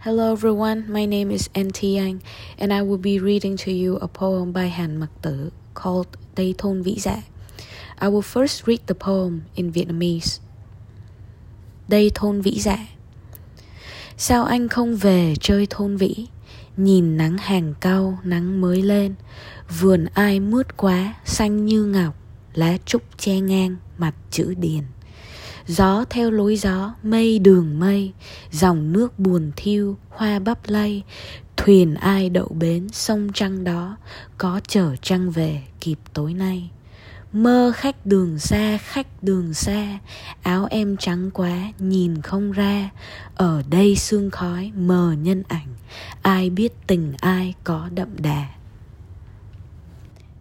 Hello everyone, my name is NT Yang and I will be reading to you a poem by Hàn Mặc Tử called Tây Thôn Vĩ Dạ. I will first read the poem in Vietnamese. Đây thôn vĩ dạ. Sao anh không về chơi thôn vĩ? Nhìn nắng hàng cao nắng mới lên. Vườn ai mướt quá xanh như ngọc Lá trúc che ngang mặt chữ điền. Gió theo lối gió, mây đường mây, dòng nước buồn thiêu, hoa bắp lay, thuyền ai đậu bến sông trăng đó, có chở trăng về kịp tối nay. Mơ khách đường xa, khách đường xa, áo em trắng quá, nhìn không ra, ở đây sương khói mờ nhân ảnh, ai biết tình ai có đậm đà.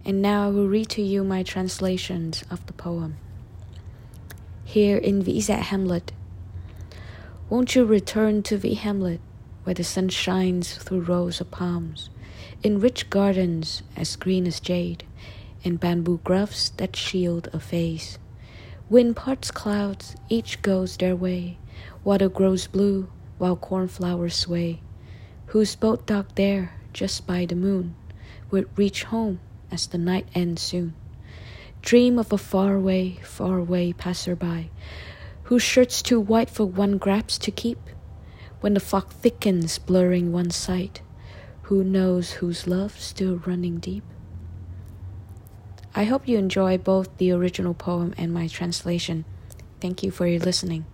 And now I will read to you my translations of the poem. Here in Visa Hamlet. Won't you return to the Hamlet, where the sun shines through rows of palms, in rich gardens as green as jade, and bamboo groves that shield a face? Wind parts clouds, each goes their way, water grows blue while cornflowers sway. Whose boat docked there just by the moon would reach home as the night ends soon. Dream of a faraway, faraway passerby, whose shirt's too white for one grasp to keep. When the fog thickens, blurring one's sight, who knows whose love still running deep? I hope you enjoy both the original poem and my translation. Thank you for your listening.